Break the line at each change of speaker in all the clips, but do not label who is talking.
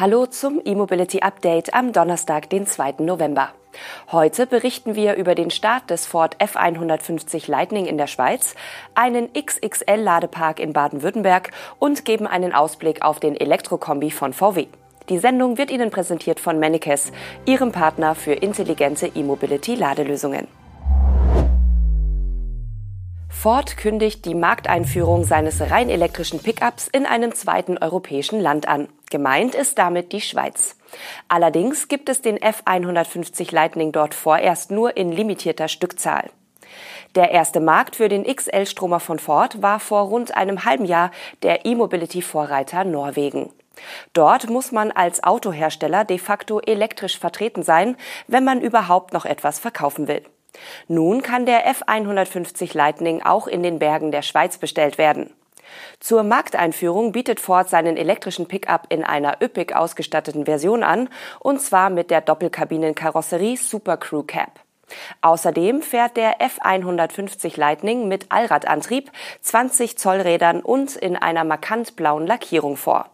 Hallo zum E-Mobility Update am Donnerstag, den 2. November. Heute berichten wir über den Start des Ford F150 Lightning in der Schweiz, einen XXL-Ladepark in Baden-Württemberg und geben einen Ausblick auf den Elektrokombi von VW. Die Sendung wird Ihnen präsentiert von Mennekes, Ihrem Partner für intelligente E-Mobility-Ladelösungen. Ford kündigt die Markteinführung seines rein elektrischen Pickups in einem zweiten europäischen Land an. Gemeint ist damit die Schweiz. Allerdings gibt es den F150 Lightning dort vorerst nur in limitierter Stückzahl. Der erste Markt für den XL-Stromer von Ford war vor rund einem halben Jahr der E-Mobility-Vorreiter Norwegen. Dort muss man als Autohersteller de facto elektrisch vertreten sein, wenn man überhaupt noch etwas verkaufen will. Nun kann der F150 Lightning auch in den Bergen der Schweiz bestellt werden. Zur Markteinführung bietet Ford seinen elektrischen Pickup in einer üppig ausgestatteten Version an, und zwar mit der Doppelkabinenkarosserie Super Crew Cab. Außerdem fährt der F150 Lightning mit Allradantrieb, 20 Zoll Rädern und in einer markant blauen Lackierung vor.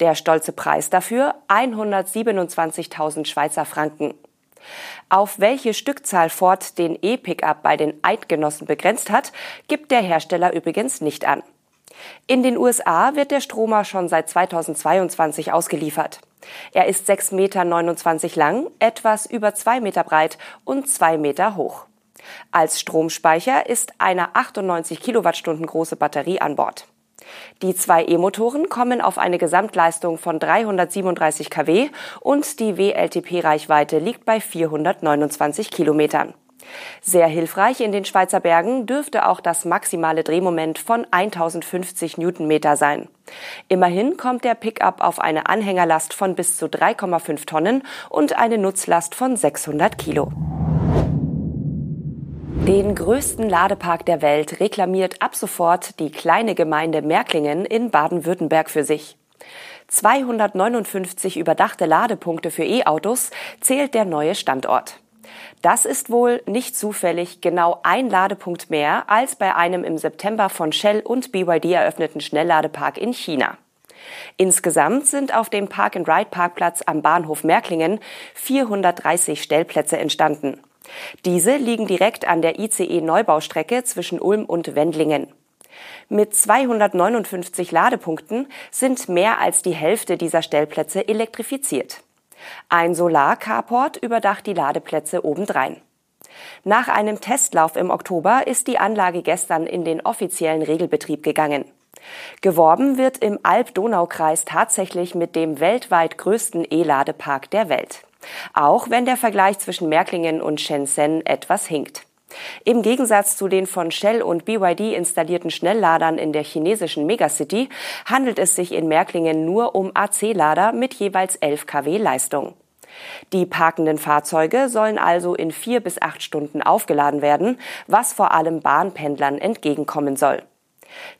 Der stolze Preis dafür 127.000 Schweizer Franken. Auf welche Stückzahl Ford den E-Pickup bei den Eidgenossen begrenzt hat, gibt der Hersteller übrigens nicht an. In den USA wird der Stromer schon seit 2022 ausgeliefert. Er ist 6,29 Meter lang, etwas über 2 Meter breit und 2 Meter hoch. Als Stromspeicher ist eine 98 Kilowattstunden große Batterie an Bord. Die zwei E-Motoren kommen auf eine Gesamtleistung von 337 kW und die WLTP-Reichweite liegt bei 429 Kilometern. Sehr hilfreich in den Schweizer Bergen dürfte auch das maximale Drehmoment von 1050 Newtonmeter sein. Immerhin kommt der Pickup auf eine Anhängerlast von bis zu 3,5 Tonnen und eine Nutzlast von 600 Kilo. Den größten Ladepark der Welt reklamiert ab sofort die kleine Gemeinde Merklingen in Baden-Württemberg für sich. 259 überdachte Ladepunkte für E-Autos zählt der neue Standort. Das ist wohl nicht zufällig genau ein Ladepunkt mehr als bei einem im September von Shell und BYD eröffneten Schnellladepark in China. Insgesamt sind auf dem Park-and-Ride-Parkplatz am Bahnhof Merklingen 430 Stellplätze entstanden. Diese liegen direkt an der ICE-Neubaustrecke zwischen Ulm und Wendlingen. Mit 259 Ladepunkten sind mehr als die Hälfte dieser Stellplätze elektrifiziert. Ein Solar-Carport überdacht die Ladeplätze obendrein. Nach einem Testlauf im Oktober ist die Anlage gestern in den offiziellen Regelbetrieb gegangen. Geworben wird im Alb-Donau-Kreis tatsächlich mit dem weltweit größten E-Ladepark der Welt. Auch wenn der Vergleich zwischen Märklingen und Shenzhen etwas hinkt. Im Gegensatz zu den von Shell und BYD installierten Schnellladern in der chinesischen Megacity handelt es sich in Märklingen nur um AC-Lader mit jeweils 11 kW Leistung. Die parkenden Fahrzeuge sollen also in vier bis acht Stunden aufgeladen werden, was vor allem Bahnpendlern entgegenkommen soll.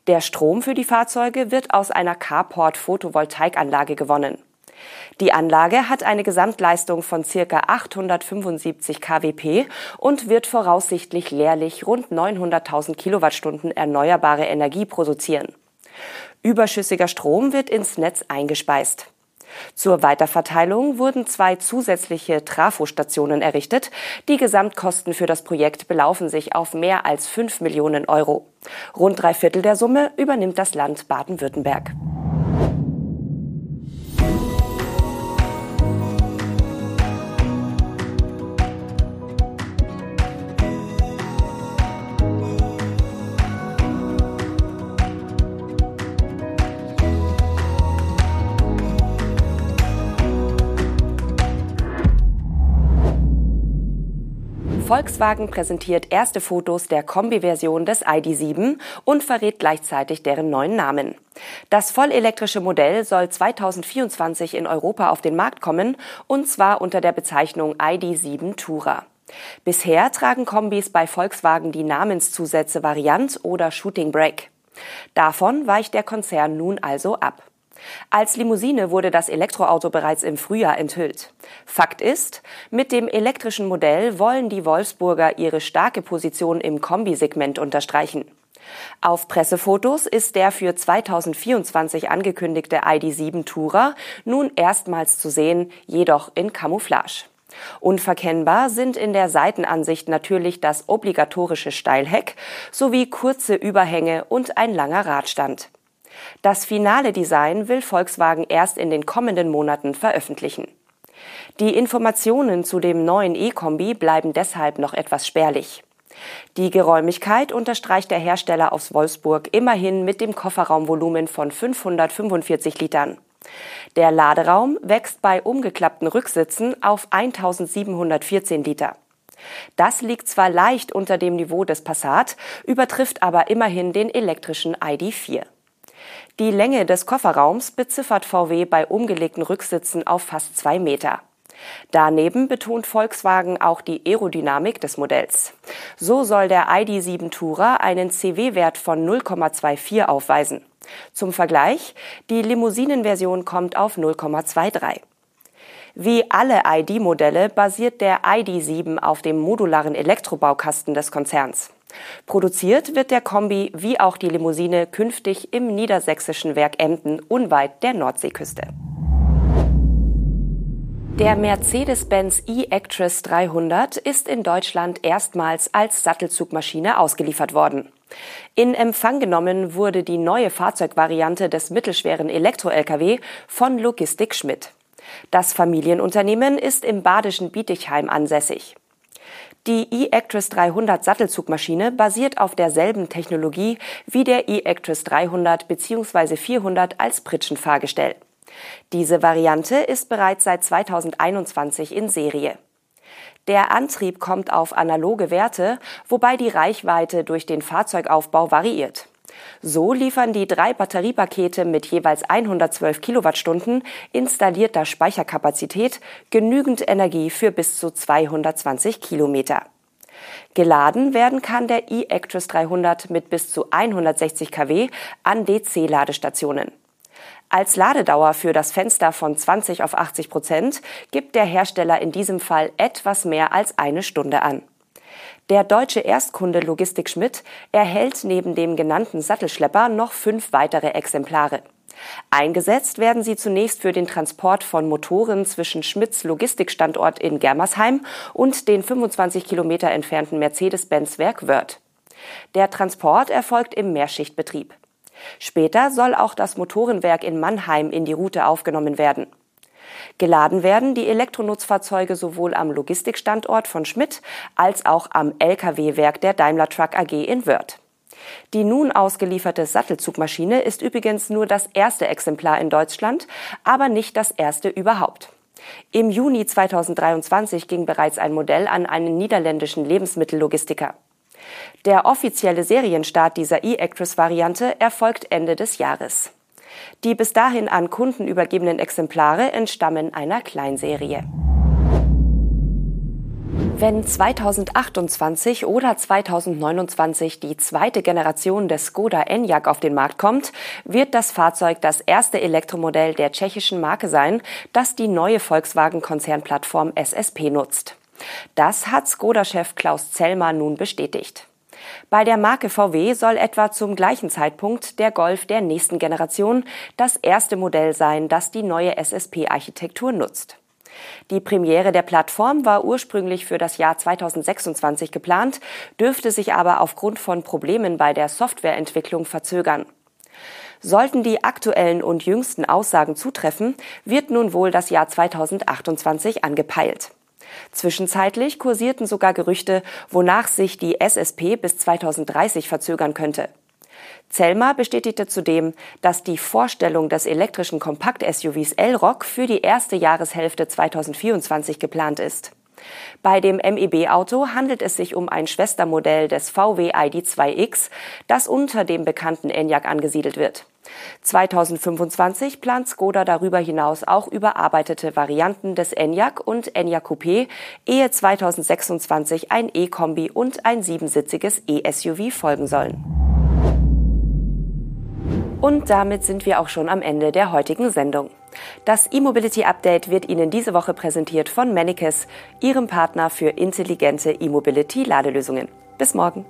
Der Strom für die Fahrzeuge wird aus einer Carport-Photovoltaikanlage gewonnen. Die Anlage hat eine Gesamtleistung von circa 875 kWp und wird voraussichtlich jährlich rund 900.000 Kilowattstunden erneuerbare Energie produzieren. Überschüssiger Strom wird ins Netz eingespeist. Zur Weiterverteilung wurden zwei zusätzliche Trafostationen errichtet. Die Gesamtkosten für das Projekt belaufen sich auf mehr als 5 Millionen Euro. Rund drei Viertel der Summe übernimmt das Land Baden-Württemberg. Volkswagen präsentiert erste Fotos der Kombi-Version des ID.7 und verrät gleichzeitig deren neuen Namen. Das vollelektrische Modell soll 2024 in Europa auf den Markt kommen, und zwar unter der Bezeichnung ID.7 Tourer. Bisher tragen Kombis bei Volkswagen die Namenszusätze Variant oder Shooting Brake. Davon weicht der Konzern nun also ab. Als Limousine wurde das Elektroauto bereits im Frühjahr enthüllt. Fakt ist, mit dem elektrischen Modell wollen die Wolfsburger ihre starke Position im Kombisegment unterstreichen. Auf Pressefotos ist der für 2024 angekündigte ID7 Tourer nun erstmals zu sehen, jedoch in Camouflage. Unverkennbar sind in der Seitenansicht natürlich das obligatorische Steilheck sowie kurze Überhänge und ein langer Radstand. Das finale Design will Volkswagen erst in den kommenden Monaten veröffentlichen. Die Informationen zu dem neuen E-Kombi bleiben deshalb noch etwas spärlich. Die Geräumigkeit unterstreicht der Hersteller aus Wolfsburg immerhin mit dem Kofferraumvolumen von 545 Litern. Der Laderaum wächst bei umgeklappten Rücksitzen auf 1714 Liter. Das liegt zwar leicht unter dem Niveau des Passat, übertrifft aber immerhin den elektrischen ID4. Die Länge des Kofferraums beziffert VW bei umgelegten Rücksitzen auf fast zwei Meter. Daneben betont Volkswagen auch die Aerodynamik des Modells. So soll der ID7 Tourer einen CW-Wert von 0,24 aufweisen. Zum Vergleich, die Limousinenversion kommt auf 0,23. Wie alle ID-Modelle basiert der ID7 auf dem modularen Elektrobaukasten des Konzerns. Produziert wird der Kombi wie auch die Limousine künftig im niedersächsischen Werk Emden unweit der Nordseeküste. Der Mercedes-Benz E-Actress 300 ist in Deutschland erstmals als Sattelzugmaschine ausgeliefert worden. In Empfang genommen wurde die neue Fahrzeugvariante des mittelschweren Elektro-Lkw von Logistik Schmidt. Das Familienunternehmen ist im badischen Bietigheim ansässig. Die E-Actress 300 Sattelzugmaschine basiert auf derselben Technologie wie der E-Actress 300 bzw. 400 als Pritschenfahrgestell. Diese Variante ist bereits seit 2021 in Serie. Der Antrieb kommt auf analoge Werte, wobei die Reichweite durch den Fahrzeugaufbau variiert. So liefern die drei Batteriepakete mit jeweils 112 Kilowattstunden installierter Speicherkapazität genügend Energie für bis zu 220 Kilometer. Geladen werden kann der e-Actros 300 mit bis zu 160 kW an DC-Ladestationen. Als Ladedauer für das Fenster von 20 auf 80 Prozent gibt der Hersteller in diesem Fall etwas mehr als eine Stunde an. Der deutsche Erstkunde Logistik Schmidt erhält neben dem genannten Sattelschlepper noch fünf weitere Exemplare. Eingesetzt werden sie zunächst für den Transport von Motoren zwischen Schmidts Logistikstandort in Germersheim und den 25 Kilometer entfernten Mercedes-Benz-Werk Wörth. Der Transport erfolgt im Mehrschichtbetrieb. Später soll auch das Motorenwerk in Mannheim in die Route aufgenommen werden. Geladen werden die Elektronutzfahrzeuge sowohl am Logistikstandort von Schmidt als auch am Lkw-Werk der Daimler Truck AG in Wörth. Die nun ausgelieferte Sattelzugmaschine ist übrigens nur das erste Exemplar in Deutschland, aber nicht das erste überhaupt. Im Juni 2023 ging bereits ein Modell an einen niederländischen Lebensmittellogistiker. Der offizielle Serienstart dieser E-Actress-Variante erfolgt Ende des Jahres. Die bis dahin an Kunden übergebenen Exemplare entstammen einer Kleinserie. Wenn 2028 oder 2029 die zweite Generation des Skoda Enyaq auf den Markt kommt, wird das Fahrzeug das erste Elektromodell der tschechischen Marke sein, das die neue Volkswagen-Konzernplattform SSP nutzt. Das hat Skoda-Chef Klaus Zellmer nun bestätigt. Bei der Marke VW soll etwa zum gleichen Zeitpunkt der Golf der nächsten Generation das erste Modell sein, das die neue SSP-Architektur nutzt. Die Premiere der Plattform war ursprünglich für das Jahr 2026 geplant, dürfte sich aber aufgrund von Problemen bei der Softwareentwicklung verzögern. Sollten die aktuellen und jüngsten Aussagen zutreffen, wird nun wohl das Jahr 2028 angepeilt. Zwischenzeitlich kursierten sogar Gerüchte, wonach sich die SSP bis 2030 verzögern könnte. Zellmer bestätigte zudem, dass die Vorstellung des elektrischen Kompakt-SUVs L-Rock für die erste Jahreshälfte 2024 geplant ist. Bei dem MEB-Auto handelt es sich um ein Schwestermodell des VW ID2X, das unter dem bekannten Enyaq angesiedelt wird. 2025 plant Skoda darüber hinaus auch überarbeitete Varianten des Enyaq und Enyaq Coupé, ehe 2026 ein E-Kombi und ein siebensitziges E-SUV folgen sollen. Und damit sind wir auch schon am Ende der heutigen Sendung. Das E-Mobility Update wird Ihnen diese Woche präsentiert von Manicus, Ihrem Partner für intelligente E-Mobility Ladelösungen. Bis morgen.